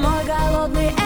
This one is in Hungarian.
magálodni